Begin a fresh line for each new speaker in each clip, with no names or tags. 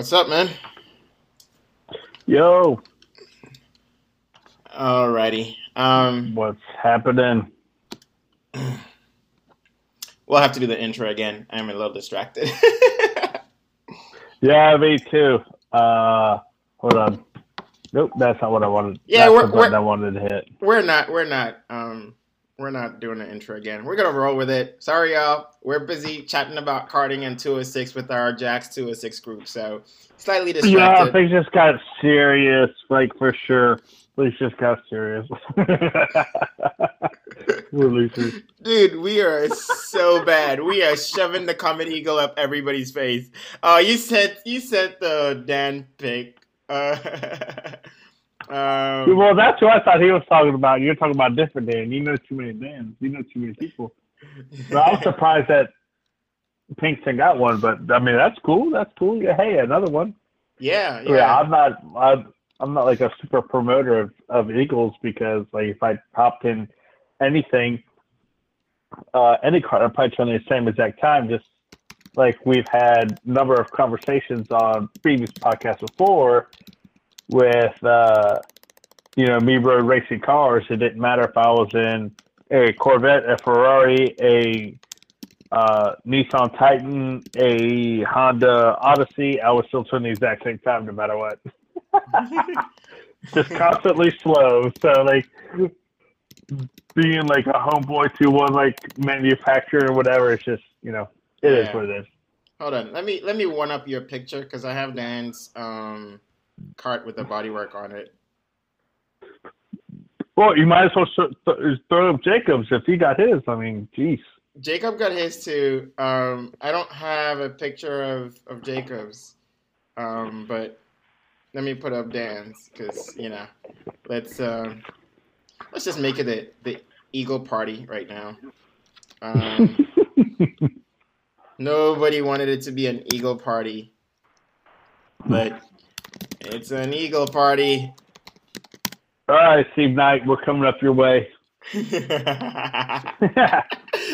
What's up, man?
Yo,
Alrighty. Um,
what's happening?
we'll have to do the intro again. I'm a little distracted.
Yeah, me too. Uh, hold on. Nope, that's not what I wanted.
Yeah,
that's
we're- we're-
I wanted to hit.
we're not. We're not. Um, we're not doing the intro again. We're gonna roll with it. Sorry, y'all. We're busy chatting about karting and 206 with our Jax 206 group, so slightly
Yeah, things just got serious, like for sure. Things just got serious. We're losers.
Dude, we are so bad. We are shoving the Comet Eagle up everybody's face. Uh, you said you sent the Dan pick. Uh, um,
Well, that's what I thought he was talking about. You're talking about different Dan. You know too many Dans. You know too many people. But I was surprised that Pinkston got one, but I mean that's cool. That's cool. Yeah, hey, another one.
yeah,
Yeah,
yeah.
I'm not. I'm, I'm not like a super promoter of, of Eagles because like if I popped in anything, uh, any card, I'm probably trying the same exact time. Just like we've had a number of conversations on previous podcasts before with uh, you know me road racing cars. It didn't matter if I was in a Corvette, a Ferrari, a uh, Nissan Titan, a Honda Odyssey, I was still turn the exact same time no matter what. Just constantly slow. So like being like a homeboy to one like manufacturer or whatever, it's just you know it is
Yeah.
what it is.
Hold on. Let me let me one up your picture because I have Dan's um cart with the bodywork on it.
Well, you might as well th- th- throw up Jacobs if he got his. I mean, jeez.
Jacob got his too. Um, I don't have a picture of of Jacob's, um, but let me put up Dan's because you know, let's um, let's just make it the the Eagle party right now. Um, nobody wanted it to be an Eagle party, but it's an Eagle party.
All right, Steve Knight, we're coming up your way.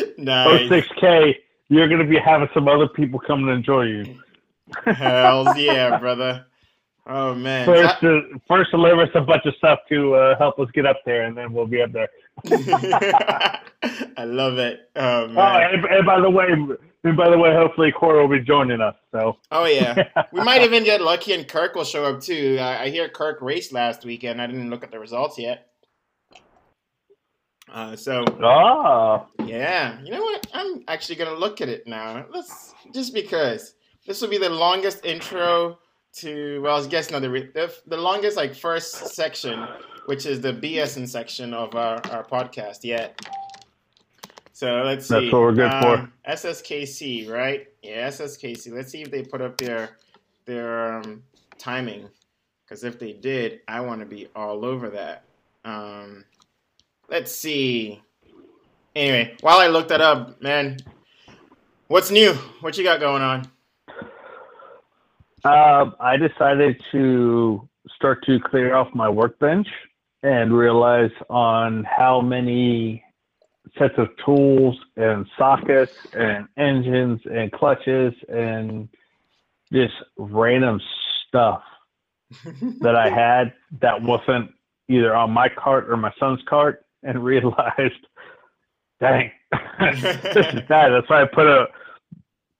Oh, nice.
06K, you're going to be having some other people come and enjoy you.
Hells yeah, brother. Oh man.
First, uh, first deliver us a bunch of stuff to uh, help us get up there, and then we'll be up there.
I love it. Oh
Oh, and, and by the way, and by the way, hopefully Cora will be joining us. So
Oh yeah. We might even get lucky and Kirk will show up too. I, I hear Kirk raced last weekend. I didn't look at the results yet. Uh, so
Oh,
yeah, you know what? I'm actually gonna look at it now. Let's just because this will be the longest intro to. Well, I guess not the re- the, the longest like first section, which is the BSN section of our, our podcast yet. So let's see.
That's what we're good for.
Um, SSKC, right? Yeah, SSKC. Let's see if they put up their their um, timing, because if they did, I want to be all over that. Um, let's see. Anyway, while I look that up, man, what's new? What you got going on?
Um, I decided to start to clear off my workbench and realize on how many sets of tools and sockets and engines and clutches and just random stuff that I had that wasn't either on my cart or my son's cart and realized, dang, this is bad. That's why I put a.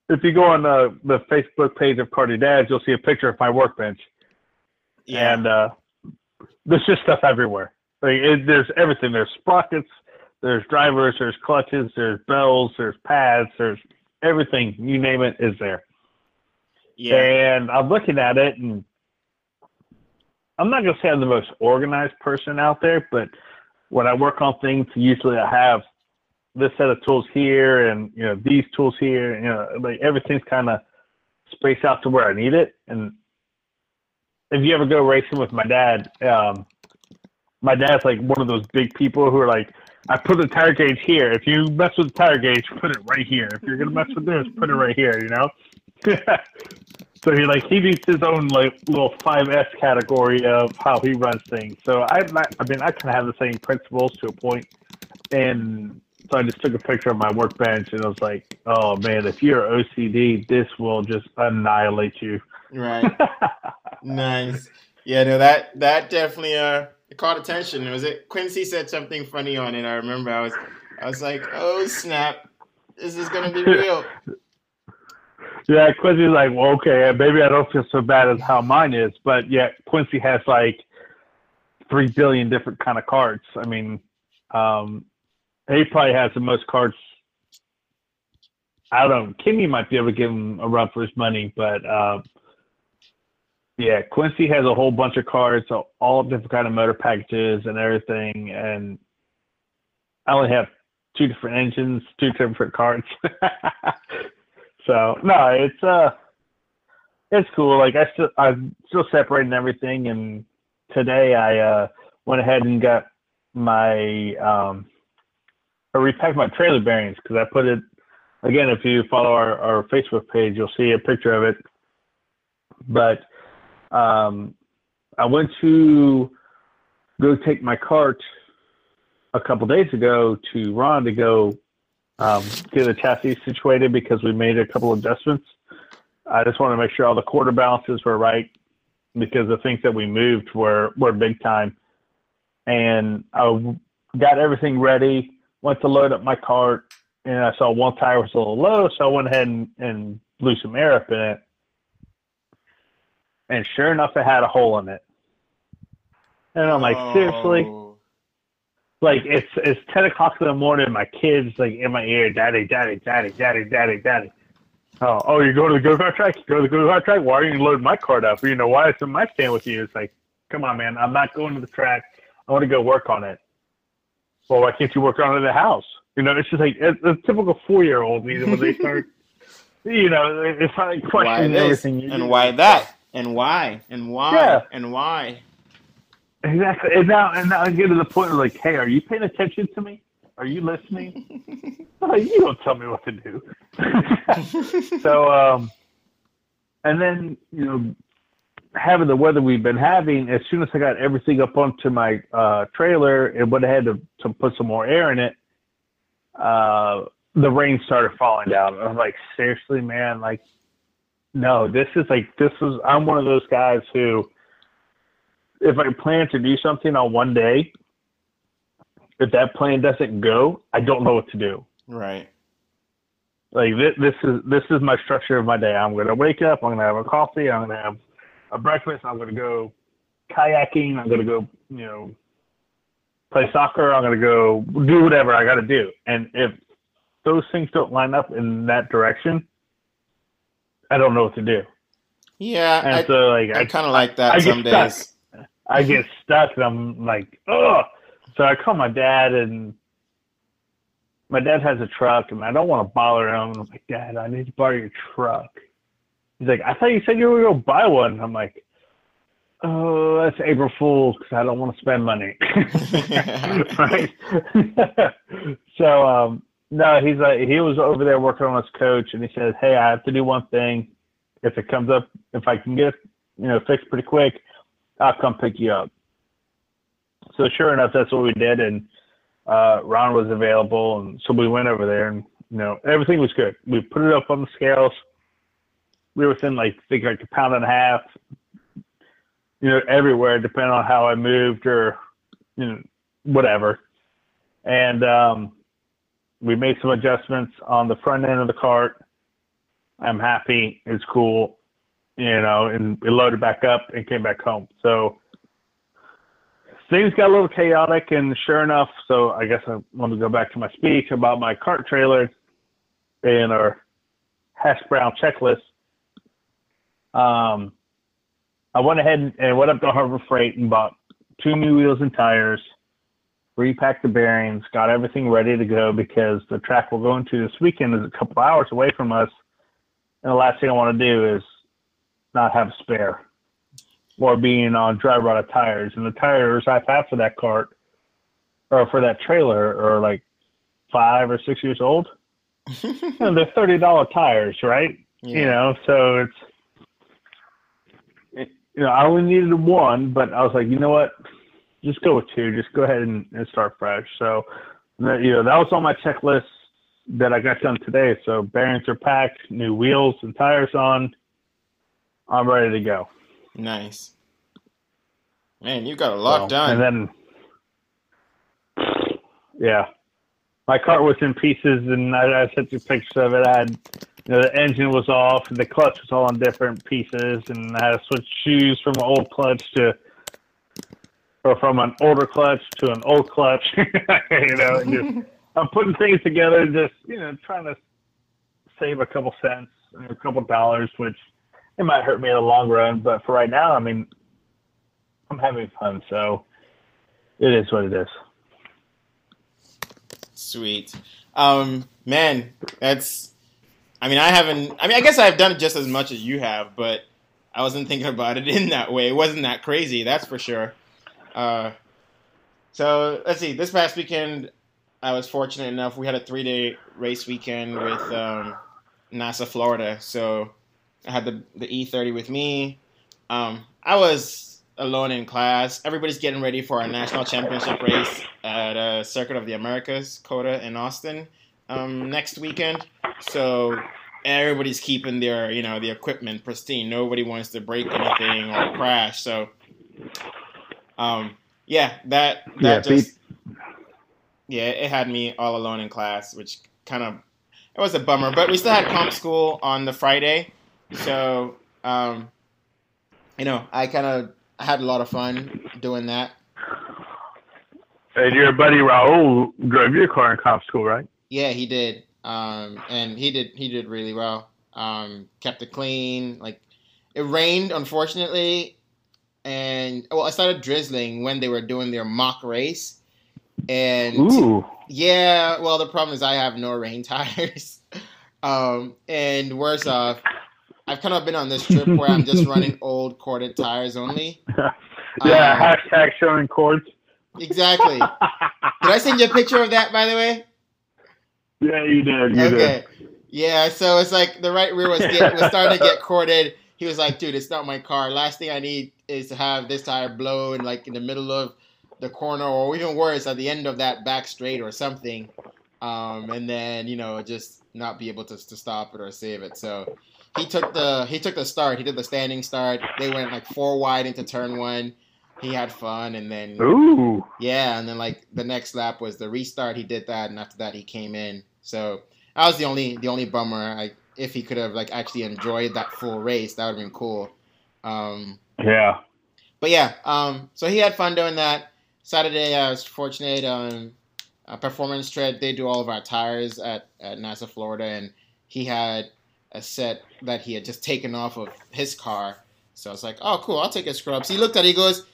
If you go on the, the Facebook page of Cardi Dads, you'll see a picture of my workbench,
yeah,
and uh, there's just stuff everywhere. Like it, there's everything. There's sprockets, there's drivers, there's clutches, there's bells, there's pads, there's everything. You name it is there.
yeah,
And I'm looking at it, and I'm not gonna say I'm the most organized person out there, but when I work on things, usually I have this set of tools here, and you know these tools here. You know, like everything's kind of spaced out to where I need it. And if you ever go racing with my dad, um, my dad's like one of those big people who are like, I put the tire gauge here. If you mess with the tire gauge, put it right here. If you're gonna mess with this, put it right here. You know. so he like he needs his own like little 5S category of how he runs things. So I I mean I kind of have the same principles to a point, and so I just took a picture of my workbench and I was like, oh man, if you're OCD, this will just annihilate you.
Right. nice. Yeah, no, that that definitely uh caught attention. Was it Quincy said something funny on it? I remember. I was I was like, oh snap, this is gonna be real.
yeah, Quincy's like, well, okay, maybe I don't feel so bad as how mine is, but yeah, Quincy has like three billion different kind of cards. I mean, um, he probably has the most cards. I don't. Kimmy might be able to give him a run for his money, but uh, yeah, Quincy has a whole bunch of cards, so all different kind of motor packages and everything. And I only have two different engines, two different cards. so no, it's uh, it's cool. Like I still, I'm still separating everything. And today I uh went ahead and got my um, I repacked my trailer bearings because I put it again. If you follow our, our Facebook page, you'll see a picture of it. But um, I went to go take my cart a couple days ago to Ron to go um, get the chassis situated because we made a couple adjustments. I just want to make sure all the quarter balances were right because the things that we moved were were big time. And I got everything ready, went to load up my cart, and I saw one tire was a little low, so I went ahead and, and blew some air up in it and sure enough, it had a hole in it. And I'm like, oh. seriously? Like it's it's ten o'clock in the morning. My kids like in my ear, daddy, daddy, daddy, daddy, daddy, daddy. Oh, oh, you're going to the go kart track? You go to the go kart track? Why are you loading my cart up? You know, why is my stand with you? It's like, come on, man. I'm not going to the track. I want to go work on it. Well, why can't you work on it at the house? You know, it's just like it's a typical four year old. When they start, you know, it's like questioning everything.
and do. why that? and why and why yeah. and why.
Exactly. And now and now I get to the point of like, hey, are you paying attention to me? Are you listening? like, you don't tell me what to do. so um and then, you know, having the weather we've been having, as soon as I got everything up onto my uh, trailer and went ahead to, to put some more air in it, uh, the rain started falling down. I was like, seriously, man, like no, this is like this is I'm one of those guys who if I plan to do something on one day, if that plan doesn't go, I don't know what to do.
Right.
Like this, this is this is my structure of my day. I'm gonna wake up. I'm gonna have a coffee. I'm gonna have a breakfast. I'm gonna go kayaking. I'm gonna go, you know, play soccer. I'm gonna go do whatever I got to do. And if those things don't line up in that direction, I don't know what to do.
Yeah, and I, so like I, I kind of like that I some days.
Stuck. I get stuck and I'm like, oh. So I call my dad and my dad has a truck and I don't want to bother him. I'm like, Dad, I need to borrow your truck. He's like, I thought you said you were gonna buy one. I'm like, oh, that's April Fool's because I don't want to spend money. right. so um, no, he's like he was over there working on his coach, and he says, "Hey, I have to do one thing. If it comes up, if I can get you know fixed pretty quick, I'll come pick you up." So sure enough, that's what we did, and uh, Ron was available, and so we went over there, and you know everything was good. We put it up on the scales. We were within like think like a pound and a half, you know, everywhere, depending on how I moved or you know whatever, and um, we made some adjustments on the front end of the cart. I'm happy. It's cool, you know, and we loaded back up and came back home. So things got a little chaotic, and sure enough, so I guess I want to go back to my speech about my cart trailer and our hash brown checklist. Um, I went ahead and went up to Harbor Freight and bought two new wheels and tires repacked the bearings, got everything ready to go because the track we're going to this weekend is a couple hours away from us. And the last thing I want to do is not have a spare or being on dry rotted tires. And the tires I've had for that cart or for that trailer are like five or six years old. and they're thirty dollar tires, right? Yeah. You know, so it's you know, I only needed one, but I was like, you know what? just go with two. Just go ahead and, and start fresh. So, you know, that was on my checklist that I got done today. So bearings are packed, new wheels and tires on. I'm ready to go.
Nice. Man, you got a lot
So,
done.
And then, yeah, my car was in pieces, and I, I sent you pictures of it. I had, you know, the engine was off, and the clutch was all in different pieces, and I had to switch shoes from an old clutch to, or from an older clutch to an old clutch. you know, and just I'm putting things together, just you know, trying to save a couple cents, and a couple dollars, which it might hurt me in the long run, but for right now, I mean, I'm having fun, so it is what it is.
Sweet. Um, man, that's. I mean, I haven't. I mean, I guess I've done it just as much as you have, but I wasn't thinking about it in that way. It wasn't that crazy, that's for sure. Uh, so let's see. This past weekend, I was fortunate enough. We had a three-day race weekend with um, NASA Florida. So I had the the E30 with me. Um, I was alone in class. Everybody's getting ready for our national championship race at uh, Circuit of the Americas, COTA in Austin, um, next weekend. So everybody's keeping their, you know, the equipment pristine. Nobody wants to break anything or crash. So, um, yeah, that that
Yeah,
just yeah, it had me all alone in class, which kind of it was a bummer. But we still had comp school on the Friday, so um, you know, I kind of had a lot of fun doing that.
And your buddy Raul drove your car in comp school, right?
Yeah, he did. Um, and he did he did really well. Um, kept it clean. Like it rained, unfortunately, and well, it started drizzling when they were doing their mock race. And
Ooh,
yeah, well, the problem is I have no rain tires. Um, and worse off, I've kind of been on this trip where I'm just running old corded tires only.
yeah.
Um,
hashtag showing cords.
Exactly. Did I send you a picture of that, by the way?
Yeah, you did. You
okay. Yeah, so it's like the right rear was get, was starting to get corded. He was like, "Dude, it's not my car. Last thing I need is to have this tire blow in like in the middle of the corner, or even worse, at the end of that back straight or something, um, and then you know just not be able to, to stop it or save it." So he took the he took the start. He did the standing start. They went like four wide into turn one. He had fun, and then.
Ooh.
yeah, and then like the next lap was the restart. He did that, and after that he came in. So that was the only the only bummer. I if he could have like actually enjoyed that full race, that would have been cool. Um,
Yeah.
but yeah, um, so he had fun doing that. Saturday, I was fortunate. Um, uh, Performance Tread, they do all of our tires at, at NASA, Florida, and he had a set that he had just taken off of his car. So I was like, oh, cool, I'll take a scrub. So he looked at it, he goes,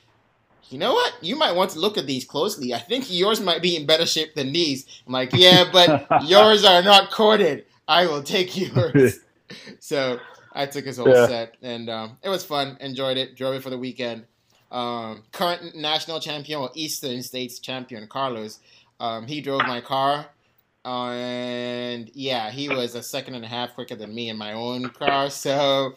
you know what? You might want to look at these closely. I think yours might be in better shape than these. I'm like, yeah, but yours are not corded. I will take yours. so I took his whole
Yeah.
set, and um, it was fun. Enjoyed it. Drove it for the weekend. Um, current national champion or Eastern States champion Carlos, um, he drove my car, uh, and yeah, he was a second and a half quicker than me in my own car. So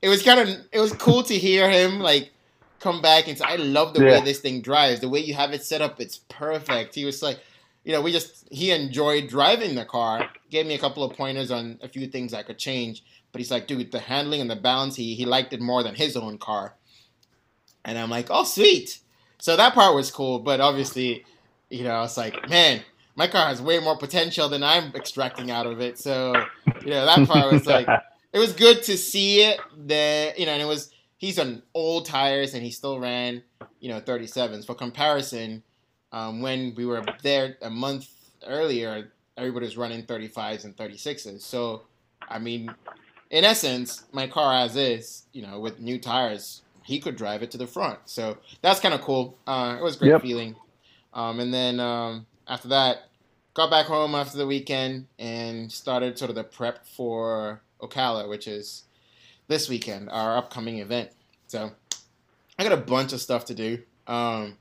it was kind of it was cool to hear him like come back and say, I love the
Yeah.
way this thing drives. The way you have it set up, it's perfect. He was like, you know, we just he enjoyed driving the car. Gave me a couple of pointers on a few things I could change. But he's like, dude, the handling and the balance, he he liked it more than his own car. And I'm like, oh sweet. So that part was cool, but obviously, you know, it's like, man, my car has way more potential than I'm extracting out of it. So, you know, that part was like it was good to see it. That you know, and it was he's on old tires and he still ran, you know, 37s. For comparison, um, when we were there a month earlier, everybody was running 35s and 36s. So, I mean, in essence, my car as is, you know, with new tires, he could drive it to the front. So that's kind of cool. Uh, it was a great
Yep.
feeling. Um, and then um, after that, got back home after the weekend and started sort of the prep for Ocala, which is this weekend, our upcoming event. So I got a bunch of stuff to do. Um,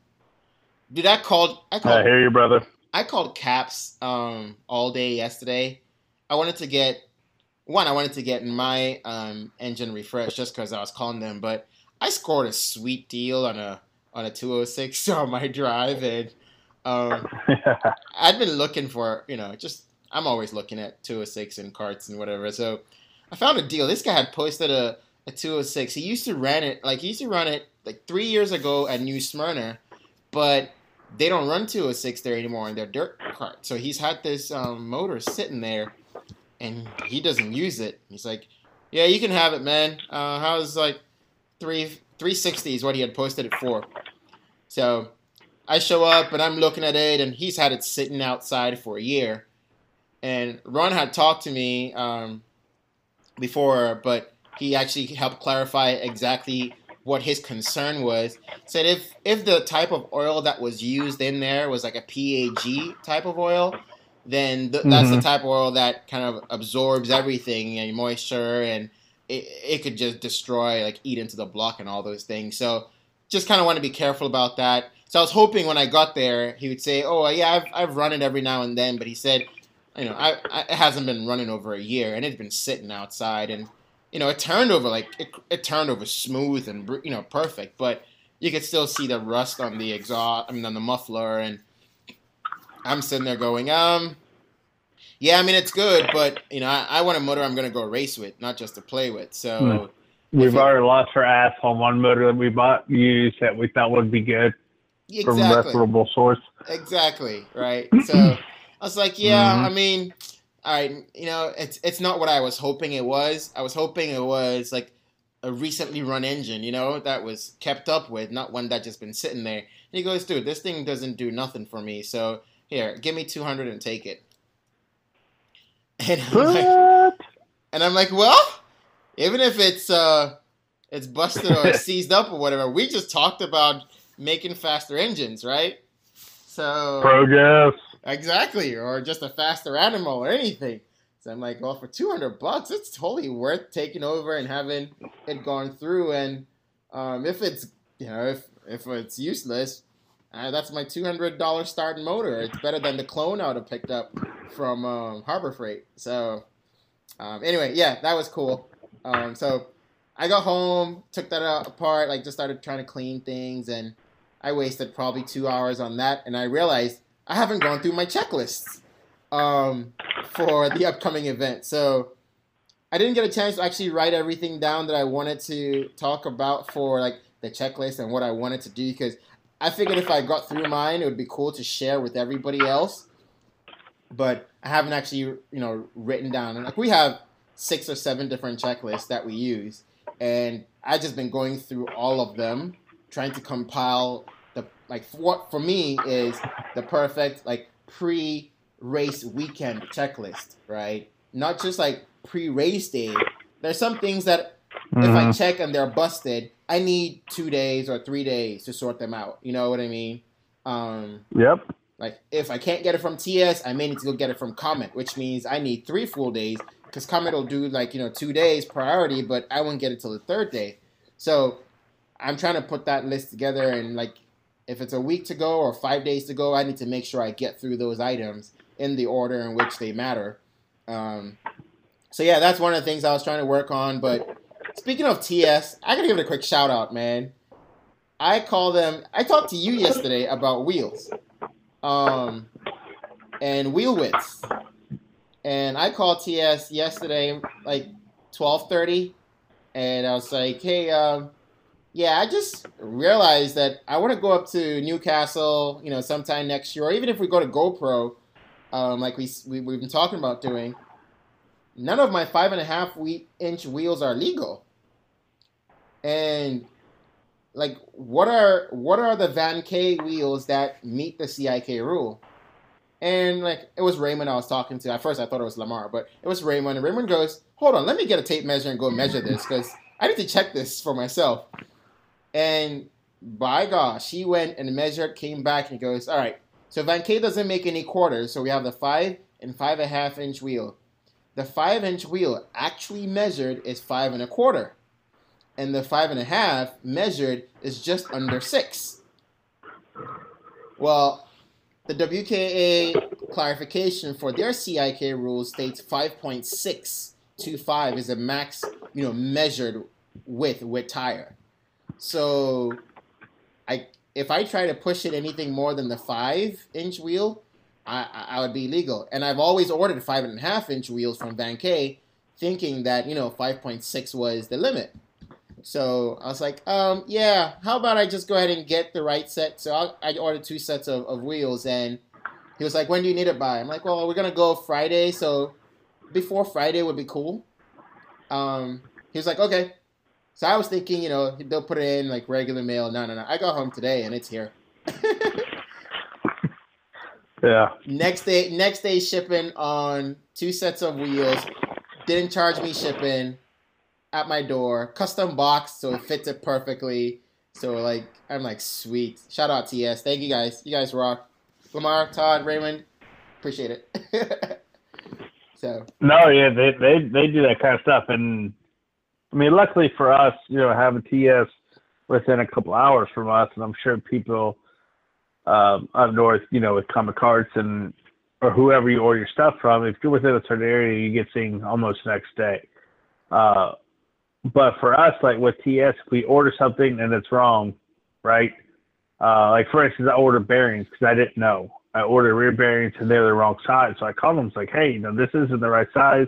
dude, I called. I
I hear you, brother.
I called Caps um, all day yesterday. I wanted to get one. I wanted to get my um, engine refreshed just because I was calling them. But I scored a sweet deal on a on a 206 on my drive, and um, I'd been looking for you know just I'm always looking at 206 and carts and whatever. So I found a deal. This guy had posted a a 206. He used to run it like he used to run it like three years ago at New Smyrna, but they don't run 206 there anymore in their dirt cart. So he's had this um, motor sitting there, and he doesn't use it. He's like, "Yeah, you can have it, man. Uh, how's like three 360 is what he had posted it for." So I show up and I'm looking at it, and he's had it sitting outside for a year. And Ron had talked to me um, before, but he actually helped clarify exactly what his concern was. Said if if the type of oil that was used in there was like a PAG type of oil, then th- mm-hmm. that's the mm-hmm. type of oil that kind of absorbs everything and moisture and it, it could just destroy like eat into the block and all those things. So just kind of want to be careful about that. So I was hoping when I got there he would say, "Oh yeah, I've I've run it every now and then," but he said, "You know, I, I it hasn't been running over a year and it's been sitting outside and." you know, it turned over like it, it turned over smooth and you know perfect, but you could still see the rust on the exhaust. I mean, on the muffler, and I'm sitting there going, um, yeah, I mean it's good, but you know, I, I want a motor I'm going to go race with, not just to play with. So. Mm.
We've it, already lost our ass on one motor that we bought used that we thought would be good exactly. from a reputable source.
Exactly right. So I was like, yeah, mm-hmm. I mean, all right, you know, it's it's not what I was hoping it was. I was hoping it was like a recently run engine, you know, that was kept up with, not one that just been sitting there. And he goes, dude, this thing doesn't do nothing for me. So here, give me two hundred and take it. And I'm, like, and I'm like, well, even if it's uh, it's busted or seized up or whatever, we just talked about making faster engines, right? So
progress.
Exactly, or just a faster animal or anything. So I'm like, well, for 200 bucks, it's totally worth taking over and having it gone through. And um, if it's, you know, if if it's useless, uh, that's my $200 starting motor. It's better than the clone I would have picked up from um, Harbor Freight. So um, anyway, yeah, that was cool. Um, so I got home, took that apart, like just started trying to clean things, and I wasted probably two hours on that. And I realized I haven't gone through my checklists um, for the upcoming event. So I didn't get a chance to actually write everything down that I wanted to talk about for like the checklist and what I wanted to do because I figured if I got through mine, it would be cool to share with everybody else. But I haven't actually, you know, written down. And Like we have six or seven different checklists that we use, and I've just been going through all of them, trying to compile like what for me is the perfect like pre-race weekend checklist, right? Not just like pre-race day. There's some things that mm-hmm. if I mm-hmm. check and they're busted, I need two days or three days to sort them out. You know what I mean? Um,
yep.
Like if I can't get it from TS, I may need to go get it from Comet, which means I need three full days because Comet will do like you know two days priority, but I won't get it till the third day. So I'm trying to put that list together and like if it's a week to go or five days to go, I need to make sure I get through those items in the order in which they matter. Um, so yeah, that's one of the things I was trying to work on. But speaking of TS, I gotta give it a quick shout out, man. I call them. I talked to you yesterday about wheels, um, and wheel widths, and I called TS yesterday like twelve thirty, and I was like, "Hey, um, yeah, I just realized that I want to go up to Newcastle, you know, sometime next year, or even if we go to GoPro, um, like we, we we've been talking about doing. None of my five and a half inch wheels are legal, and like what are what are the Van-K wheels that meet the CIK rule? And like it was Raymond I was talking to. At first I thought it was Lamar, but it was Raymond. And Raymond goes, "Hold on, let me get a tape measure and go measure this because I need to check this for myself." And by gosh, he went and measured, came back, and goes, all right, so Van-K doesn't make any quarters, so we have the five and five and a half inch wheel. The five inch wheel actually measured is five and a quarter, and the five and a half measured is just under six. Well, the WKA clarification for their CIK rules states 5.625 is a max, you know, measured width with tire. So, I if I try to push it anything more than the five inch wheel, I, I would be legal. And I've always ordered five and a half inch wheels from Van-K, thinking that you know 5.6 was the limit. So I was like, um, yeah, how about I just go ahead and get the right set? So I, I ordered two sets of, of wheels, and he was like, when do you need it by? I'm like, well, we're gonna go Friday, so before Friday would be cool. Um, he was like, okay. So I was thinking, you know, they'll put it in like regular mail. No, no, no. I got home today and it's here.
yeah.
Next day, next day shipping on two sets of wheels. Didn't charge me shipping at my door. Custom box, so it fits it perfectly. So like, I'm like, sweet. Shout out TS. Thank you guys. You guys rock. Lamar, Todd, Raymond, appreciate it. so.
No, yeah, they they they do that kind of stuff, and I mean, luckily for us, you know, having TS within a couple hours from us, and I'm sure people um, up north, you know, with Comet Karts and or whoever you order your stuff from, if you're within a certain area, you get seen almost next day. Uh, but for us, like with TS, if we order something and it's wrong, right? Uh, like for instance, I ordered bearings because I didn't know. I ordered rear bearings and they're the wrong size. So I called them. It's like, hey, you know, this isn't the right size.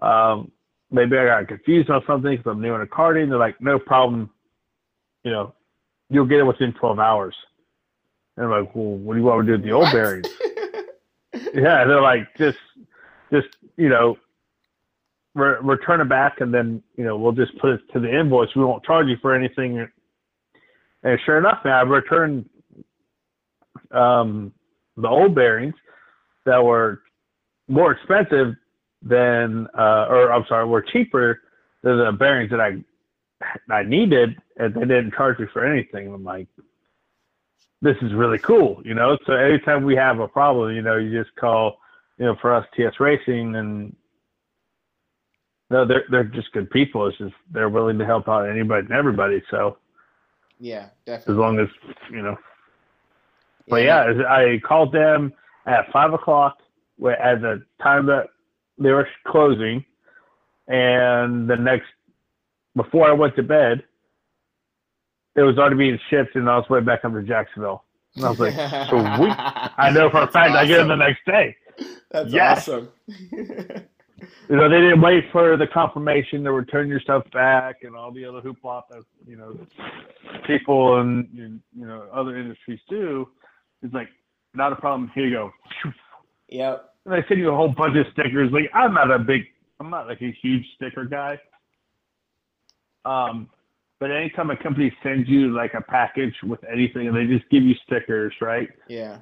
Um, maybe I got confused on something because I'm new in a karting. They're like, no problem. You know, you'll get it within 12 hours. And I'm like, well, what do you want to do with the old what? bearings? yeah, they're like, just, just you know, re- return it back, and then you know we'll just put it to the invoice. We won't charge you for anything. And sure enough, man, I returned um, the old bearings that were more expensive than, uh, or I'm sorry, were cheaper than the bearings that I I needed, and they didn't charge me for anything. I'm like, this is really cool, you know. So anytime we have a problem, you know, you just call, you know, for us TS Racing, and no, they're they're just good people. It's just they're willing to help out anybody and everybody. So
yeah, definitely.
As long as you know. But yeah, yeah I called them at five o'clock at the time that they were closing, and the next before I went to bed, it was already being shipped, and I was way back up to Jacksonville. And I was like, sweet. I know for a fact awesome. I get it the next day.
That's yes. awesome.
you know, they didn't wait for the confirmation to return your stuff back and all the other hoopla that you know people and you know other industries do. It's like not a problem. Here you go.
Yep.
And they send you a whole bunch of stickers. Like I'm not a big, I'm not like a huge sticker guy. Um, but anytime a company sends you like a package with anything and they just give you stickers, right?
Yeah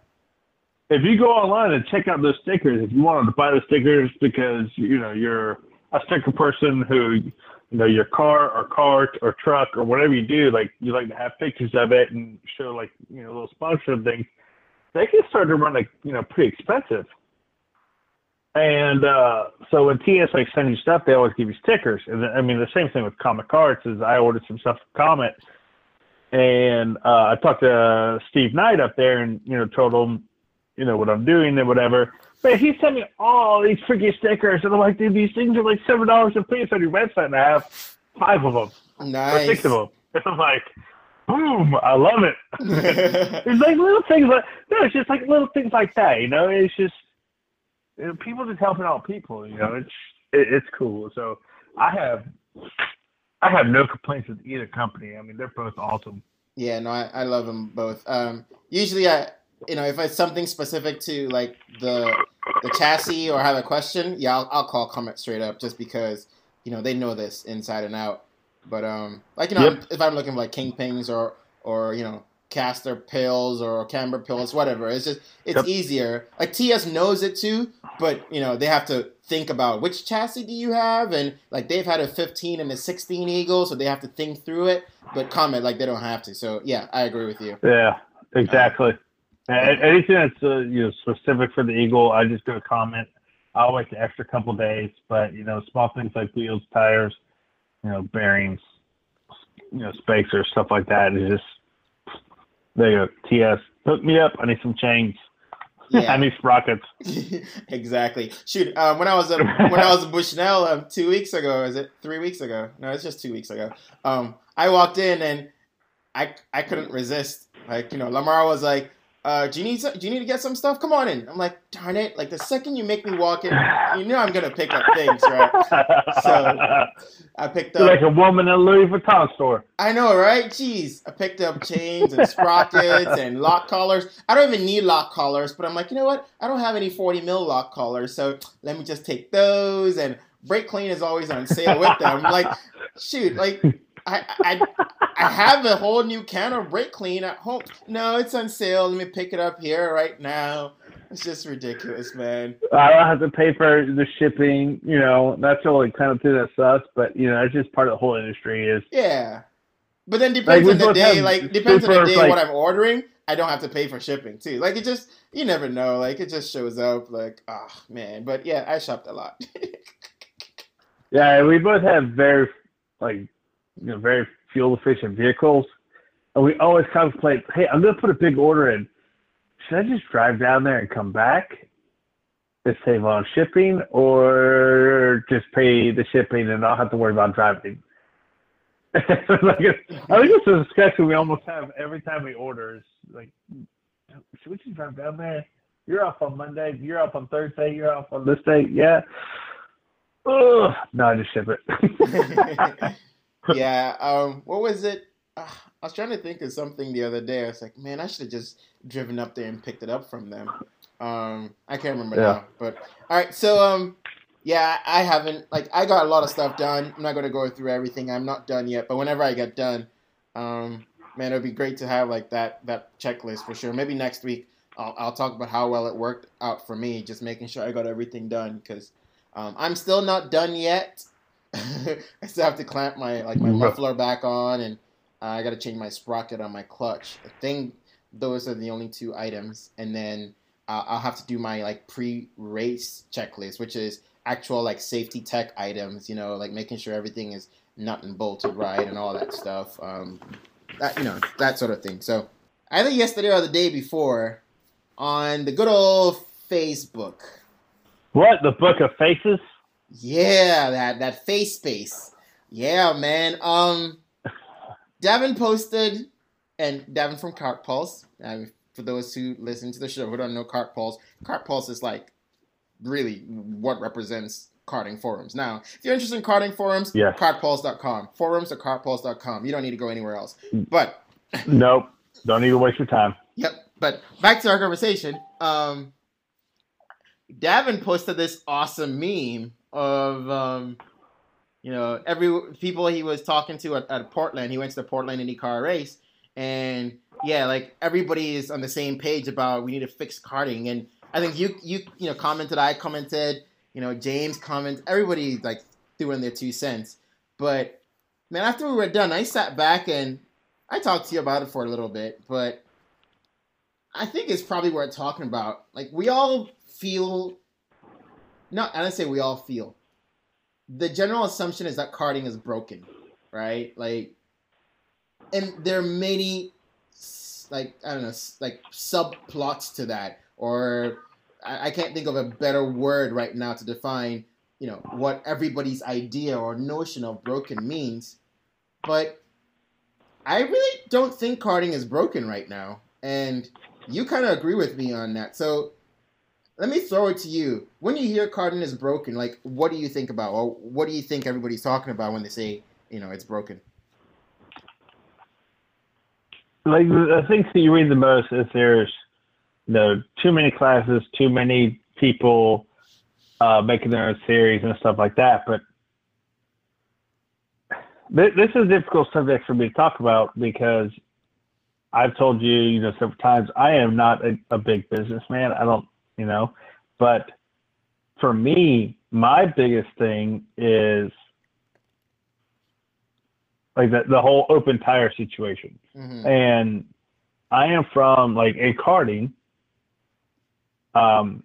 if you go online and check out those stickers, if you wanted to buy the stickers because you know you're a sticker person who you know your car or cart or truck or whatever you do, like you like to have pictures of it and show like you know little sponsorship things, they can start to run like you know pretty expensive. And uh, so when TS like send you stuff, they always give you stickers. And I mean the same thing with Comet Karts is I ordered some stuff from Comet, and uh, I talked to Steve Knight up there, and you know told him you know, what I'm doing and whatever. But he sent me all these freaking stickers, and I'm like, dude, these things are like seven dollars a piece on your website, and I have five of them,
nice,
or six of them. And I'm like, boom, I love it. it's like little things like no, it's just like little things like that, you know. It's just you know, people just helping out people, you know. It's it, it's cool. So I have I have no complaints with either company. I mean, they're both awesome.
Yeah, no, I, I love them both. Um, usually I you know, if it's something specific to like the the chassis or have a question, yeah, I'll, I'll call Comet straight up just because you know they know this inside and out. But um, like you know, yep. if I'm looking for like kingpins or or you know caster pills or camber pills, whatever, it's just it's yep. easier. Like TS knows it too, but you know they have to think about which chassis do you have, and like they've had a 15 and a 16 Eagle, so they have to think through it. But Comet like they don't have to. So yeah, I agree with you.
Yeah, exactly. Anything that's uh, you know specific for the Eagle, I just go a Comet. I'll wait the extra couple days, but you know, small things like wheels, tires, you know, bearings, you know, spacers, stuff like that is just there you go. TS, hook me up. I need some chains. Yeah. I need sprockets.
exactly. Shoot, um, when I was at, when I was in Bushnell um, two weeks ago, is it three weeks ago? No, it's just two weeks ago. Um, I walked in and I I couldn't resist. Like you know, Lamar was like, uh, do you need some, do you need to get some stuff? Come on in. I'm like, darn it! Like the second you make me walk in, you know I'm gonna pick up things, right? So I picked up
like a woman in a Louis Vuitton store.
I know, right? Jeez, I picked up chains and sprockets and lock collars. I don't even need lock collars, but I'm like, you know what? I don't have any 40 mil lock collars, so let me just take those. And brake clean is always on sale with them. like, shoot, like I, I, I have a whole new can of brake clean at home. No, it's on sale. Let me pick it up here right now. It's just ridiculous, man.
I don't have to pay for the shipping. You know, that's the only kind of thing that sucks. But you know, it's just part of the whole industry. Is
yeah. But then depends like, on the day. Like depends on the day like, what I'm ordering. I don't have to pay for shipping too. Like it just you never know. Like it just shows up. Like oh man. But yeah, I shopped a lot.
yeah, we both have very like you know, very fuel efficient vehicles. And we always contemplate, hey, I'm going to put a big order in. Should I just drive down there and come back to save on shipping or just pay the shipping and not have to worry about driving? like I think it's a discussion we almost have every time we order. Is like, should we just drive down there? You're off on Monday. You're off on Thursday. You're off on this day. Yeah. Ugh. No, I just ship it.
yeah. Um. What was it? Uh, I was trying to think of something the other day. I was like, man, I should have just driven up there and picked it up from them. Um. I can't remember yeah. now. But all right. So um. Yeah, I haven't like I got a lot of stuff done. I'm not gonna go through everything. I'm not done yet. But whenever I get done, um, man, it'd be great to have like that that checklist for sure. Maybe next week I'll, I'll talk about how well it worked out for me. Just making sure I got everything done because um, I'm still not done yet. I still have to clamp my like my muffler back on, and uh, I got to change my sprocket on my clutch. I think those are the only two items, and then uh, I'll have to do my like pre-race checklist, which is actual like safety tech items. You know, like making sure everything is nut and bolted right and all that stuff. Um, that you know that sort of thing. So either yesterday or the day before, on the good old Facebook.
What the book of faces?
Yeah, that that face space. Yeah, man. Um, Davin posted, and Davin from KartPulse. Uh, for those who listen to the show who don't know KartPulse, Cart Pulse is like really what represents karting forums. Now, if you're interested in karting forums, yeah. kartpulse.com. Forums or kartpulse.com. You don't need to go anywhere else. Mm. But
nope, don't need to waste your time.
Yep. But back to our conversation. Um, Davin posted this awesome meme of um, you know every people he was talking to at, at Portland. He went to the Portland IndyCar race, and yeah, like everybody is on the same page about we need to fix karting. And I think you you you know commented, I commented, you know James commented, everybody like threw in their two cents. But man, after we were done, I sat back and I talked to you about it for a little bit, but I think it's probably worth talking about. Like we all feel not I don't say we all feel. The general assumption is that karting is broken, right? Like, and there are many, like I don't know, like subplots to that, or I, I can't think of a better word right now to define, you know, what everybody's idea or notion of broken means. But I really don't think karting is broken right now, and you kind of agree with me on that. So let me throw it to you. When you hear karting is broken, like what do you think about, or what do you think everybody's talking about when they say, you know, it's broken?
Like the things that you read the most is there's, you know, too many classes, too many people uh, making their own series and stuff like that. But this is a difficult subject for me to talk about because I've told you, you know, several times, I am not a, a big businessman. I don't you know. But for me, my biggest thing is like the, the whole open tire situation. Mm-hmm. And I am from like in karting. Um,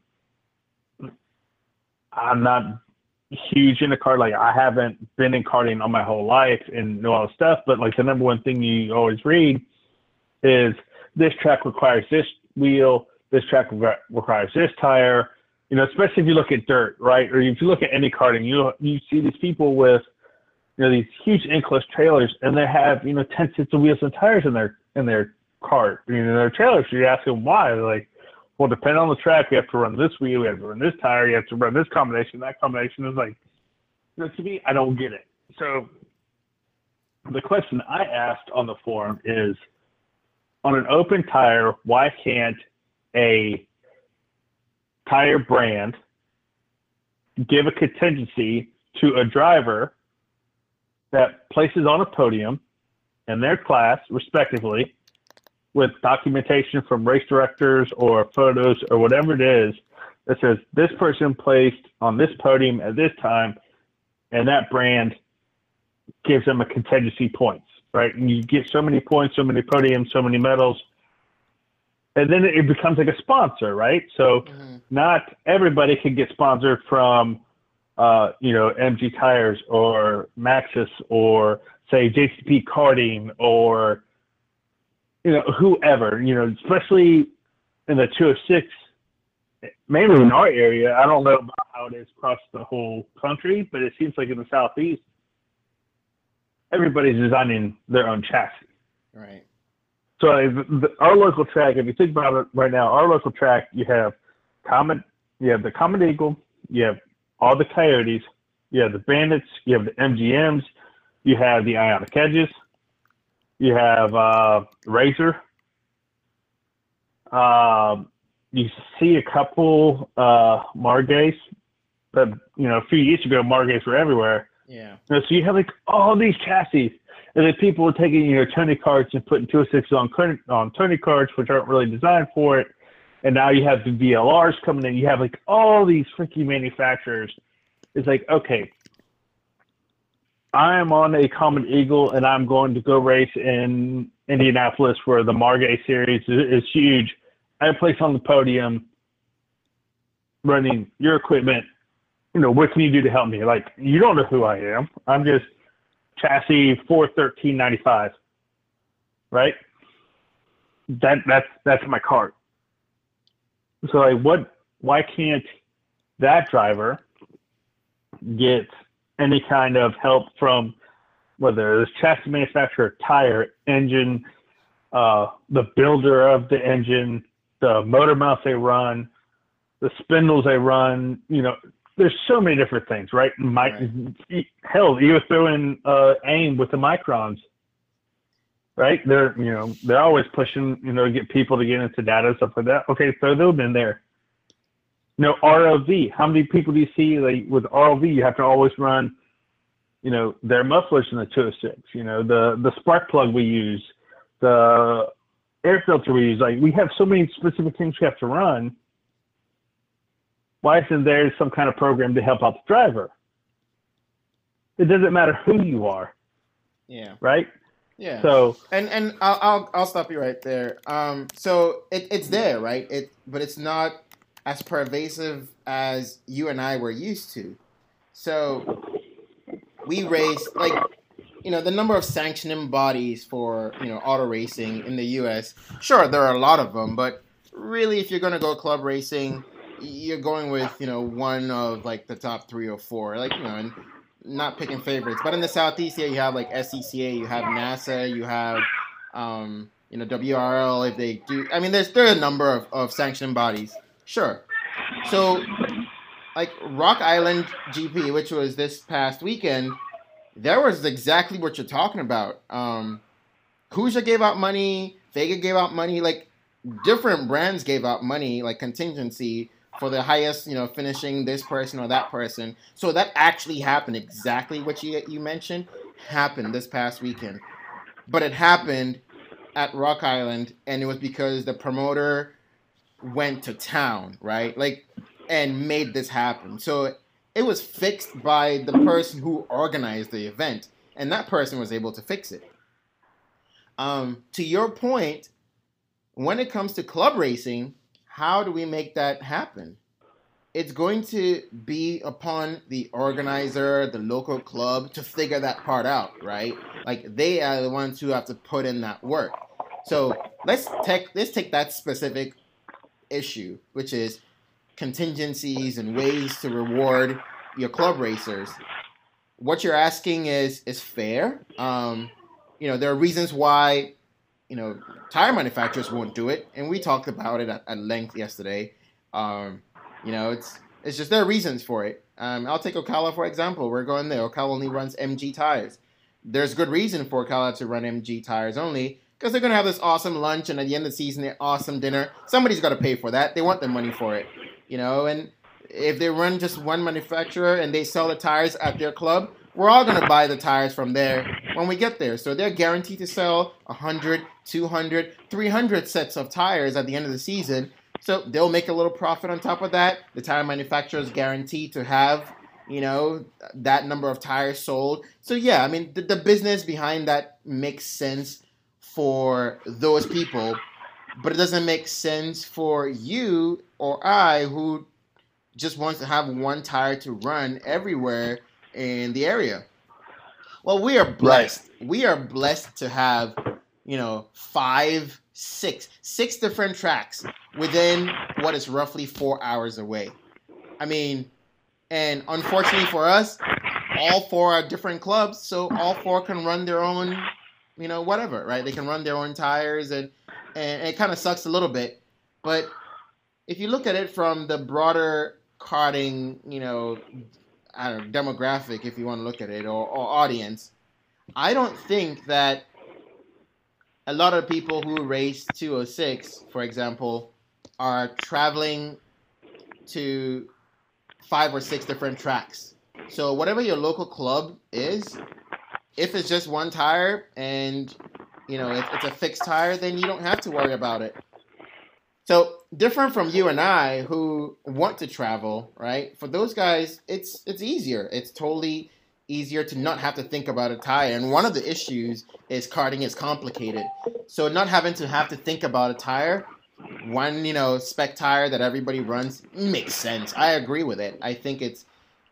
I'm not huge in into kart. Like I haven't been in karting all my whole life and know all the stuff. But like the number one thing you always read is this track requires this wheel, this track requires this tire. You know, especially if you look at dirt, right? Or if you look at any karting, you you see these people with, you know, these huge enclosed trailers, and they have you know ten sets of wheels and tires in their in their cart, you know, their trailer. So you ask them why. They're like, well, depending on the track, you have to run this wheel, you have to run this tire, you have to run this combination, that combination. is like, you know, to me, I don't get it. So the question I asked on the forum is, on an open tire, why can't a tire brand give a contingency to a driver that places on a podium in their class, respectively, with documentation from race directors or photos or whatever it is that says this person placed on this podium at this time, and that brand gives them a contingency points, right? And you get so many points, so many podiums, so many medals, and then it becomes like a sponsor, right? So mm-hmm. not everybody can get sponsored from, uh, you know, MG Tires or Maxxis or say JCP Karting or you know whoever you know especially in the 206 mainly in our area i don't know about how it is across the whole country but it seems like in the southeast everybody's designing their own chassis
right
so the, our local track if you think about it right now our local track you have Comet you have the Comet Eagle you have all the coyotes you have the bandits you have the mgms you have the ionic edges you have uh, Razor. Uh, you see a couple uh, Margays, but you know a few years ago Margays were everywhere.
Yeah.
So you have like all these chassis, and then people are taking your Tony Karts and putting two six on on Tony Karts, which aren't really designed for it. And now you have the VLRs coming in. You have like all these freaky manufacturers. It's like okay, I am on a Comet Eagle and I'm going to go race in Indianapolis where the Margay series is, is huge. I place on the podium running your equipment. You know, what can you do to help me? Like, you don't know who I am. I'm just chassis 41395. Right? That that's that's my cart. So like what why can't that driver get any kind of help from whether it's chassis manufacturer, tire, engine, uh, the builder of the engine, the motor mount they run, the spindles they run. You know, there's so many different things, right? My, right. Hell, you throw in uh, AIM with the MyChrons, right? They're you know they're always pushing you know to get people to get into data and stuff like that. Okay, throw them in there. You know, RLV. How many people do you see like with RLV? You have to always run, you know, their mufflers in the 206. You know, the the spark plug we use, the air filter we use. Like we have so many specific things we have to run. Why isn't there some kind of program to help out the driver? It doesn't matter who you are.
Yeah.
Right.
Yeah.
So
and and I'll I'll, I'll stop you right there. Um. So it, it's there, right? It but it's not as pervasive as you and I were used to. So we race like you know the number of sanctioning bodies for you know auto racing in the U.S. Sure, there are a lot of them, but really, if you're going to go club racing, you're going with you know one of like the top three or four, like you know, and not picking favorites. But in the southeast here, you have like SCCA, you have NASA, you have um, you know WRL. If they do, I mean, there's there are a number of, of sanctioning bodies. Sure. So, like Rock Island GP, which was this past weekend, there was exactly what you're talking about. Um, Kuja gave out money, Vega gave out money, like different brands gave out money, like contingency for the highest, you know, finishing this person or that person. So that actually happened. Exactly what you you mentioned happened this past weekend, but it happened at Rock Island, and it was because the promoter went to town, right? Like, and made this happen. So it was fixed by the person who organized the event, and that person was able to fix it. Um, to your point, when it comes to club racing, how do we make that happen? It's going to be upon the organizer, the local club, to figure that part out, right? Like they are the ones who have to put in that work. So let's take let's take that specific issue, which is contingencies and ways to reward your club racers. What you're asking is is fair. Um, you know, there are reasons why you know, tire manufacturers won't do it, and we talked about it at, at length yesterday. Um, you know, it's it's just there are reasons for it. Um, I'll take Ocala for example. We're going there. Ocala only runs MG tires. There's good reason for Ocala to run MG tires only because they're gonna have this awesome lunch and at the end of the season, an awesome dinner. Somebody's got to pay for that. They want the money for it, you know. And if they run just one manufacturer and they sell the tires at their club, we're all going to buy the tires from there when we get there. So they're guaranteed to sell 100, 200, 300 sets of tires at the end of the season. So they'll make a little profit on top of that. The tire manufacturer is guaranteed to have, you know, that number of tires sold. So yeah, I mean, the, the business behind that makes sense for those people, but it doesn't make sense for you or I who just wants to have one tire to run everywhere in the area. Well, we are blessed. Right. We are blessed to have, you know, five, six, six different tracks within what is roughly four hours away. I mean, and unfortunately for us, all four are different clubs, so all four can run their own, you know, whatever, right? They can run their own tires, and and it kind of sucks a little bit, but if you look at it from the broader karting, you know, know, demographic, if you want to look at it, or, or audience, I don't think that a lot of people who race 206, for example, are traveling to five or six different tracks. So whatever your local club is, if it's just one tire and you know if it's a fixed tire, then you don't have to worry about it. So different from you and I who want to travel, right? For those guys, it's it's easier. It's totally easier to not have to think about a tire. And one of the issues is karting is complicated. So not having to have to think about a tire, one, you know, spec tire that everybody runs makes sense. I agree with it. I think it's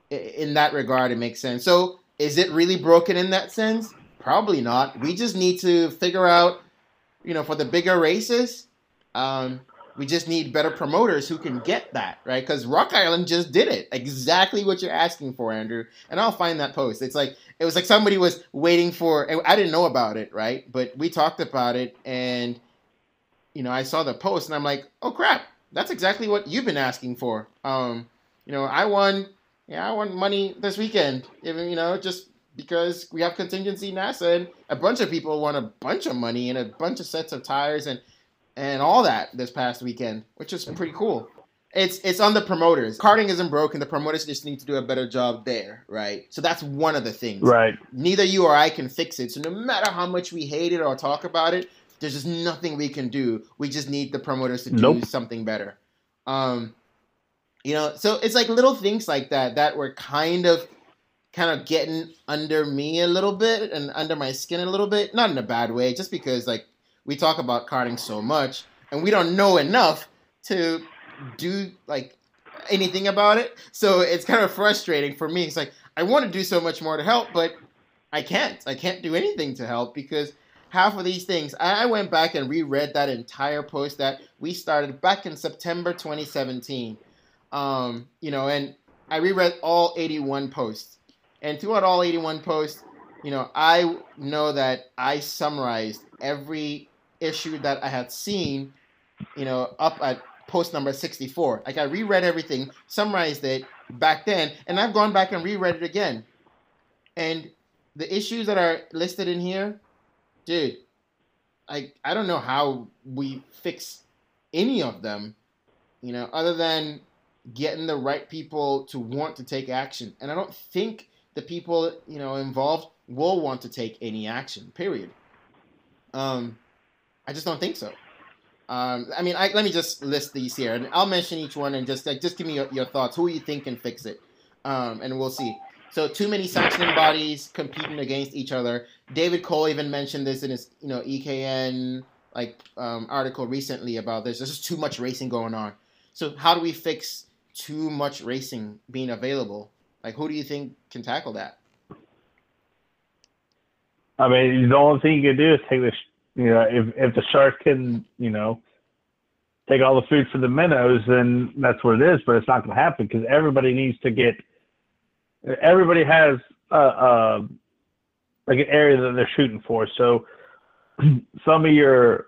in that regard it makes sense. So is it really broken in that sense? Probably not. We just need to figure out, you know, for the bigger races, um, we just need better promoters who can get that, right? Because Rock Island just did it. Exactly what you're asking for, Andrew. And I'll find that post. It's like it was like somebody was waiting for I didn't know about it, right? But we talked about it and you know, I saw the post and I'm like, "Oh crap. That's exactly what you've been asking for." Um, you know, I won yeah, I won money this weekend. Even, you know, just because we have contingency NASA and a bunch of people won a bunch of money and a bunch of sets of tires and and all that this past weekend, which is pretty cool. It's it's on the promoters. Karting isn't broken. The promoters just need to do a better job there, right? So that's one of the things.
Right.
Neither you or I can fix it. So no matter how much we hate it or talk about it, there's just nothing we can do. We just need the promoters to nope. do something better. Um, you know, so it's like little things like that that were kind of kind of getting under me a little bit and under my skin a little bit. Not in a bad way, just because like we talk about karting so much and we don't know enough to do like anything about it. So it's kind of frustrating for me. It's like I want to do so much more to help, but I can't. I can't do anything to help because half of these things. I went back and reread that entire post that we started back in September 2017. Um, you know, and I reread all 81 posts. And throughout all 81 posts, you know, I know that I summarized every issue that I had seen, you know, up at post number 64. Like I reread everything, summarized it back then, and I've gone back and reread it again. And the issues that are listed in here, dude, I I don't know how we fix any of them, you know, other than getting the right people to want to take action. And I don't think the people, you know, involved will want to take any action. Period. Um, I just don't think so. Um, I mean, I, let me just list these here, and I'll mention each one and just like just give me your, your thoughts. Who you think can fix it, um, and we'll see. So, too many sanctioning bodies competing against each other. David Cole even mentioned this in his you know EKN like um, article recently about this. There's just too much racing going on. So, how do we fix too much racing being available? Like, who do you think can tackle that?
I mean, the only thing you can do is take this you know, if if the shark can, you know, take all the food for the minnows, then that's what it is. But it's not going to happen because everybody needs to get. Everybody has a, a like an area that they're shooting for. So some of your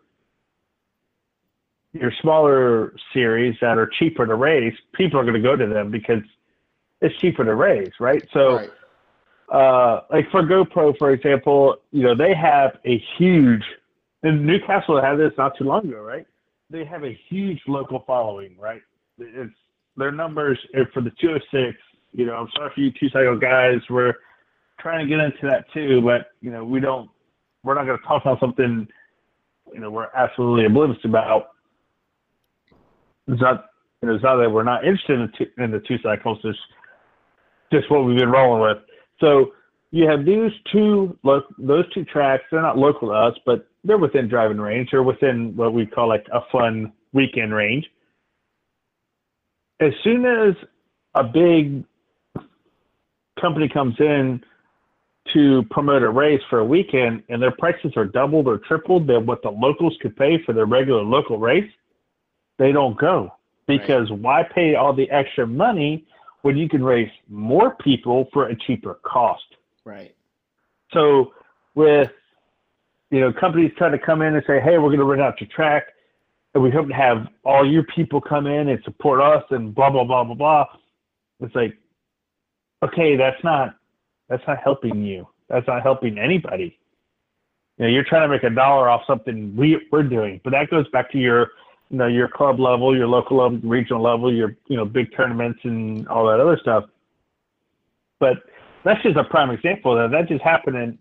your smaller series that are cheaper to raise, people are going to go to them because it's cheaper to raise, right? So,
Right.
uh, like for GoPro, for example, you know they have a huge. And Newcastle had this not too long ago, right? They have a huge local following, right? It's their numbers are for the 206. You know, I'm sorry for you two cycle guys. We're trying to get into that too, but you know, we don't. We're not going to talk about something. You know, we're absolutely oblivious about. It's not. You know, it's not that we're not interested in the two, in the two cycles. It's just what we've been rolling with. So you have these two, those two tracks. They're not local to us, but they're within driving range. They're within what we call like a fun weekend range. As soon as a big company comes in to promote a race for a weekend and their prices are doubled or tripled than what the locals could pay for their regular local race, they don't go. Because why pay all the extra money when you can race more people for a cheaper cost?
Right.
So with you know companies try to come in and say, hey, we're going to rent out your track, and we hope to have all your people come in and support us and blah blah blah blah blah. It's like, okay, that's not that's not helping you. That's not helping anybody. You know, you're trying to make a dollar off something we we're doing, but that goes back to your you know your club level, your local level, regional level, your you know big tournaments and all that other stuff. But that's just a prime example that. That just happened in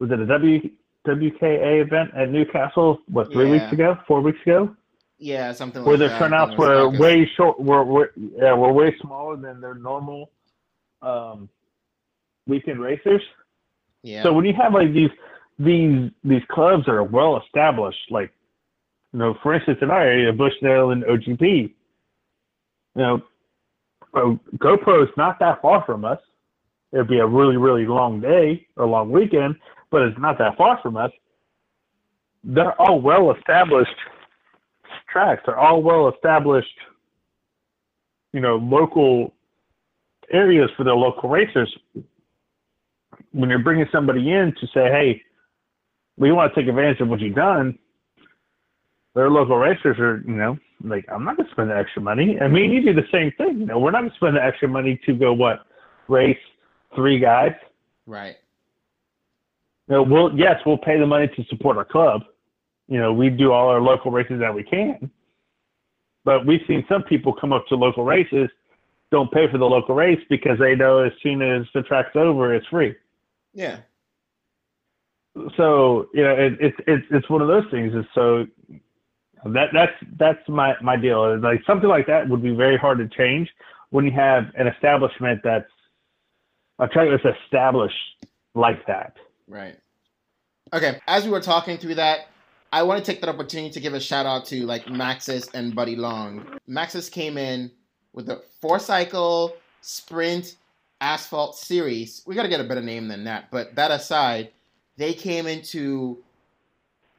was it a W WKA event at Newcastle? What three
Yeah.
weeks ago? Four weeks ago?
Yeah, something
Where
like
their
that.
turnouts were way short. Were, were yeah, were way smaller than their normal um, weekend racers.
Yeah.
So when you have like these these these clubs that are well established, like you know, for instance, in our area, Bushnell and OGP, you know, GoPro is not that far from us. It'd be a really really long day or long weekend, but it's not that far from us. They're all well established tracks. They're all well established, you know, local areas for their local racers when you're bringing somebody in to say, hey, we want to take advantage of what you've done, their local racers are, you know, like, I'm not going to spend the extra money. I mean, you do the same thing. You know, we're not going to spend the extra money to go, what, race three guys?
right.
You know, we'll, yes, we'll pay the money to support our club. You know, we do all our local races that we can. But we've seen some people come up to local races, don't pay for the local race because they know as soon as the track's over, it's free.
Yeah.
so you know it, it's it's it's one of those things is so that that's that's my my deal like something like that would be very hard to change when you have an establishment that's a track that's established like that
Right. Okay. As we were talking through that, I want to take that opportunity to give a shout out to like Maxxis and Buddy Long. Maxxis came in with a four cycle sprint asphalt series. We got to get a better name than that. But that aside, they came in to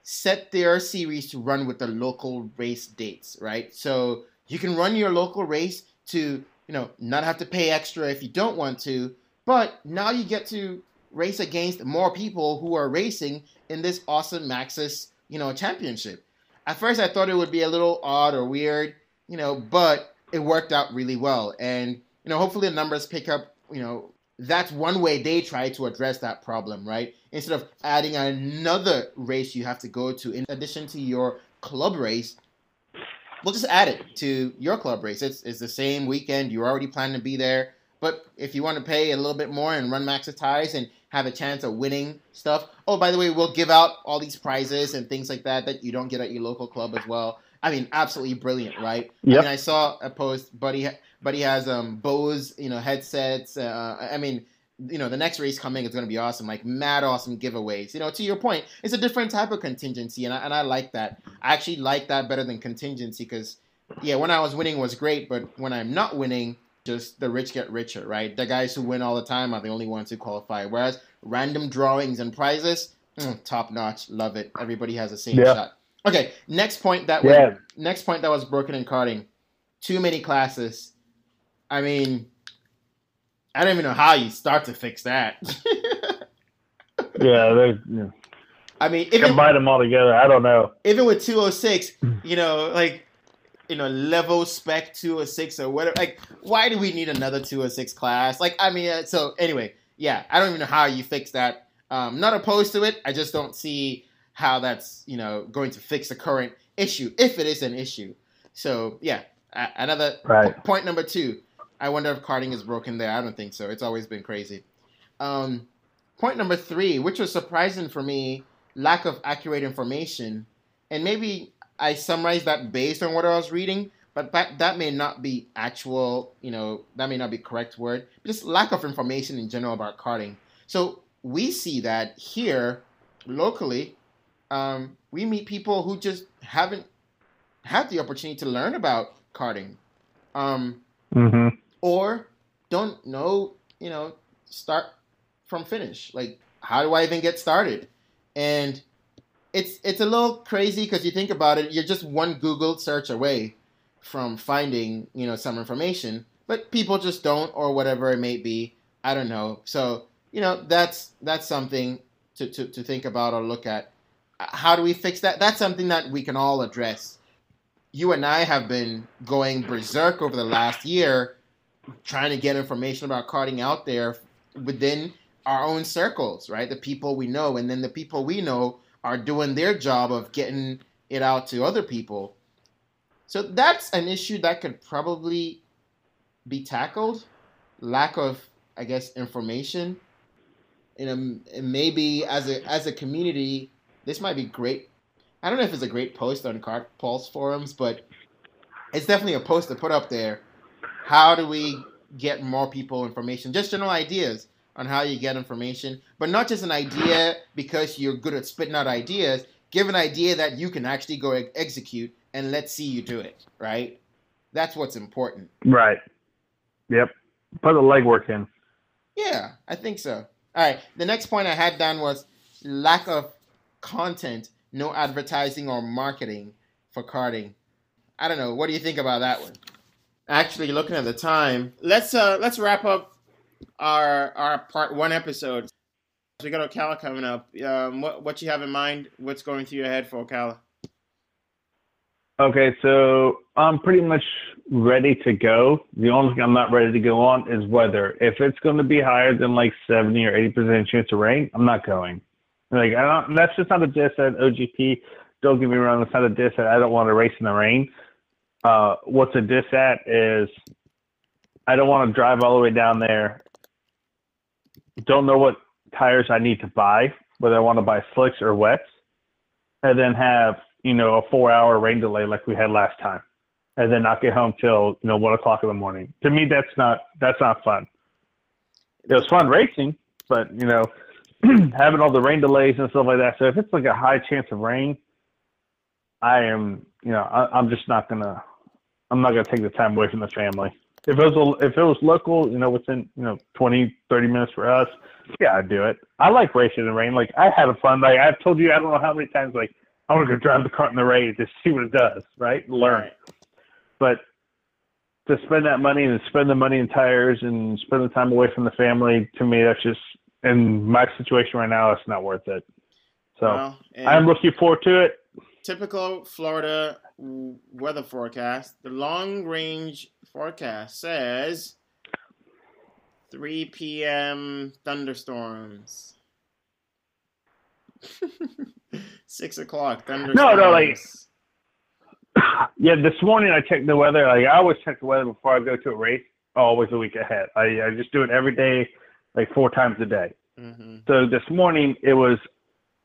set their series to run with the local race dates, right? So you can run your local race to, you know, not have to pay extra if you don't want to, but now you get to race against more people who are racing in this awesome Maxxis, you know, championship. At first, I thought it would be a little odd or weird, you know, but it worked out really well. And, you know, hopefully the numbers pick up, you know, that's one way they try to address that problem, right? Instead of adding another race you have to go to in addition to your club race, we'll just add it to your club race. It's, it's the same weekend. You're already planning to be there. But if you want to pay a little bit more and run Maxxis tires and have a chance of winning stuff, oh, by the way, we'll give out all these prizes and things like that that you don't get at your local club as well. I mean, absolutely brilliant, right? I
Yep.
mean, I saw a post. Buddy, Buddy has um Bose, you know, headsets. Uh, I mean, you know, the next race coming is going to be awesome, like mad awesome giveaways. You know, to your point, it's a different type of contingency, and I, and I like that. I actually like that better than contingency because, yeah, when I was winning was great, but when I'm not winning, just the rich get richer, right? The guys who win all the time are the only ones who qualify. Whereas random drawings and prizes, mm, top notch, love it. Everybody has the same
Yeah.
shot. Okay, next point that
Yeah.
was next point that was broken in karting. Too many classes. I mean, I don't even know how you start to fix that.
yeah, there's, yeah.
I mean, even
Combine them all together. I don't know.
even with 206, you know, like you know, level spec 206 or six or whatever. Like, why do we need another 206 class? Like, I mean, uh, so anyway, yeah, I don't even know how you fix that. Um, not opposed to it. I just don't see how that's you know going to fix the current issue if it is an issue. So yeah, a- another
Right.
po- point number two. I wonder if karting is broken there. I don't think so. It's always been crazy. Um, point number three, which was surprising for me, lack of accurate information, and maybe I summarized that based on what I was reading, but that that may not be actual. You know, that may not be correct word. Just lack of information in general about karting. So we see that here locally. Um, we meet people who just haven't had the opportunity to learn about karting. Um,
hmm
or don't know, you know, start from finish. Like, how do I even get started? And it's it's a little crazy because you think about it, you're just one Google search away from finding, you know, some information, but people just don't, or whatever it may be. I don't know. So, you know, that's that's something to, to, to think about or look at. Uh, how do we fix that? That's something that we can all address. You and I have been going berserk over the last year trying to get information about karting out there within our own circles, right? The people we know, and then the people we know are doing their job of getting it out to other people. So that's an issue that could probably be tackled. Lack of, I guess, information. And, um, and maybe as a as a community, this might be great. I don't know if it's a great post on Card Pulse forums, but it's definitely a post to put up there how do we get more people information? Just general ideas on how you get information, but not just an idea because you're good at spitting out ideas. Give an idea that you can actually go execute, and let's see you do it. Right? That's what's important.
Right. Yep. Put the legwork in.
Yeah, I think so. All right. The next point I had down was lack of content, no advertising or marketing for karting. I don't know. What do you think about that one? Actually, looking at the time,
Let's uh let's wrap up our our part one episode. So We got Ocala coming up. Um, what what you have in mind? What's going through your head for Ocala?
Okay, so I'm pretty much ready to go. The only thing I'm not ready to go on is weather. If it's going to be higher than like 70 or 80 percent chance of rain, I'm not going. Like I don't. That's just not a diss at OGP. Don't get me wrong. It's not a diss at I don't want to race in the rain. Uh, what's a diss at is I don't want to drive all the way down there. Don't know what tires I need to buy, whether I want to buy slicks or wets, and then have you know a four-hour rain delay like we had last time, and then not get home till you know one o'clock in the morning. To me, that's not that's not fun. It was fun racing, but you know having all the rain delays and stuff like that. So if it's like a high chance of rain, I am you know I, I'm just not gonna I'm not gonna take the time away from the family. If it was a, if it was local, you know, within you know 20, 30 minutes for us, yeah, I'd do it. I like racing in the rain. Like I had a fun. Like I've told you, I don't know how many times. Like I want to go drive the cart in the rain to see what it does, right? Learn. But to spend that money and spend the money in tires and spend the time away from the family, to me, that's just in my situation right now, it's not worth it. So
Well,
I'm looking forward to it.
typical Florida weather forecast. The long range forecast says 3 p.m. thunderstorms. Six o'clock thunderstorms.
No, no, like- yeah, this morning I checked the weather. Like I always check the weather before I go to a race. Always a week ahead. I, I just do it every day, like four times a day.
hmm
So this morning it was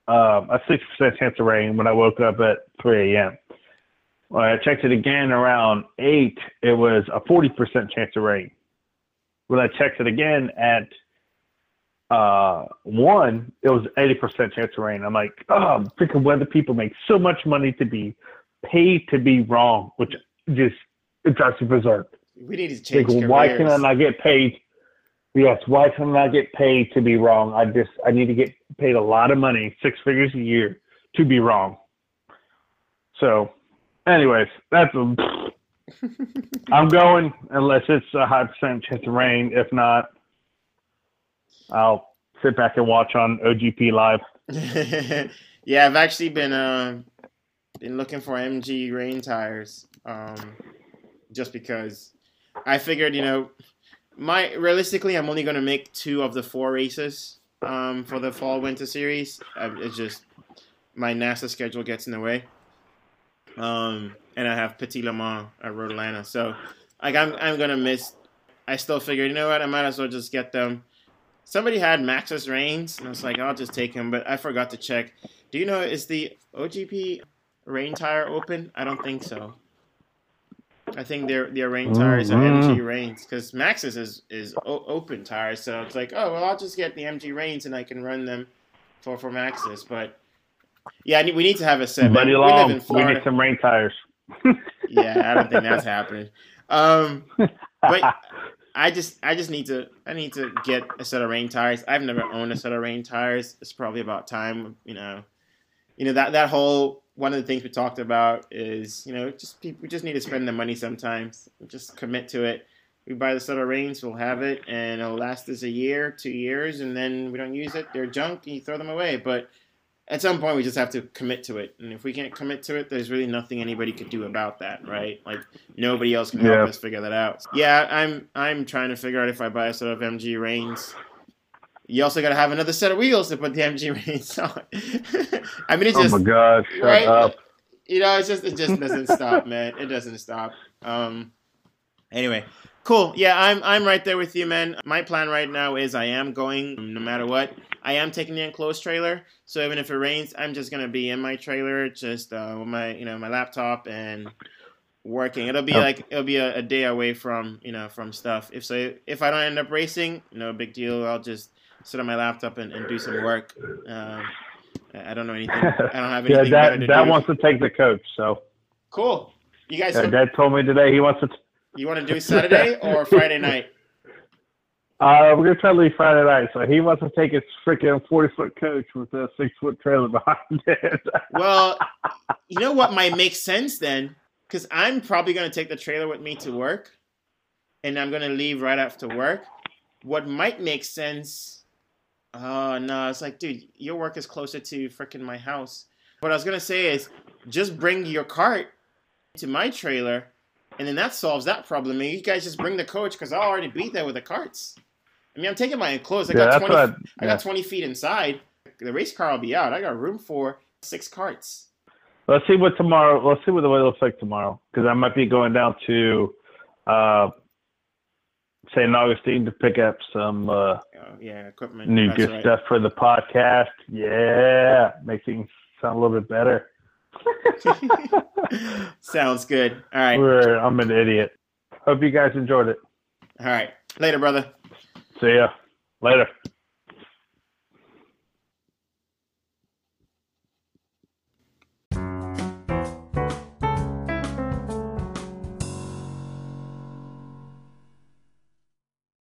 um, a six percent chance of rain when I woke up at 3 a.m. When I checked it again around eight, it was a 40 percent chance of rain. When I checked it again at uh, one, it was 80 percent chance of rain. I'm like, oh, freaking weather people make so much money to be paid to be wrong, which just it drives me berserk.
We need to change careers.
why can I not get paid? Yes, why can I not get paid to be wrong? I just I need to get paid a lot of money, six figures a year, to be wrong. So, anyways, that's a, I'm going unless it's a high percent chance of rain. If not, I'll sit back and watch on OGP live.
Yeah, I've actually been uh, been looking for MG rain tires, um, just because I figured, you know, my realistically, I'm only going to make two of the four races um, for the fall winter series. It's just my NASA schedule gets in the way, um, and I have Petit Le Mans at Road Atlanta, so like I'm I'm gonna miss. I still figured, you know what, I might as well just get them. Somebody had Maxxis Rains, and I was like, I'll just take him, but I forgot to check. Do you know is the OGP rain tire open? I don't think so. I think their their rain tires are. MG Rains because Maxxis is is o- open tires, so it's like, oh well, I'll just get the MG Rains and I can run them for for Maxxis. But yeah, we need to have a set.
Buddy Long,
in
we need some rain tires.
yeah, I don't think that's happening. Um, but I just I just need to I need to get a set of rain tires. I've never owned a set of rain tires. It's probably about time, you know. You know that that whole one of the things we talked about is you know just people we just need to spend the money sometimes. Just commit to it. We buy the set of rains, we'll have it, and it'll last us a year, two years, and then we don't use it. They're junk, and you throw them away. But at some point, we just have to commit to it. And if we can't commit to it, there's really nothing anybody could do about that, right? Like nobody else can help
Yeah.
us figure that out. Yeah, I'm I'm trying to figure out if I buy a set of MG Rains. You also got to have another set of wheels to put the MG Rains on. I mean,
it's
just oh
my God! Shut
right?
up.
you know, it's just it just doesn't stop, man. It doesn't stop. Um. Anyway, cool. Yeah, I'm I'm right there with you, man. My plan right now is I am going no matter what. I am taking the enclosed trailer, so even if it rains, I'm just gonna be in my trailer, just uh, with my you know my laptop and working. It'll be
Oh.
like it'll be a, a day away from you know from stuff. If so, if I don't end up racing, no big deal. I'll just sit on my laptop and, and do some work. Um, I don't know anything. I don't have anything
Dad,
to
Dad
do.
wants to take the coach. So
Cool. You guys,
uh, Dad told me today he wants to. T-
you want to do Saturday or Friday night?
uh, we're gonna try to leave Friday night, so he wants to take his freaking forty foot coach with a six foot trailer behind it.
Well, you know what might make sense then? Because I'm probably going to take the trailer with me to work, and I'm going to leave right after work. What might make sense? Oh no, it's like, dude, your work is closer to freaking my house. What I was going to say is, just bring your cart to my trailer, and then that solves that problem. And you guys just bring the coach because I'll already beat that with the carts. I mean, I'm taking my enclosed. I
yeah,
got 20
what. I,
I got 20 feet inside. The race car will be out. I got room for six carts.
Let's see what tomorrow. Let's see what the weather looks like tomorrow, because I might be going down to uh, St. Augustine to pick up some uh,
Oh, yeah, equipment.
new good
right.
stuff for the podcast. Yeah, make things sound a little bit better.
Sounds good. All right.
I'm an idiot. Hope you guys enjoyed it.
All right. Later, brother.
See ya later.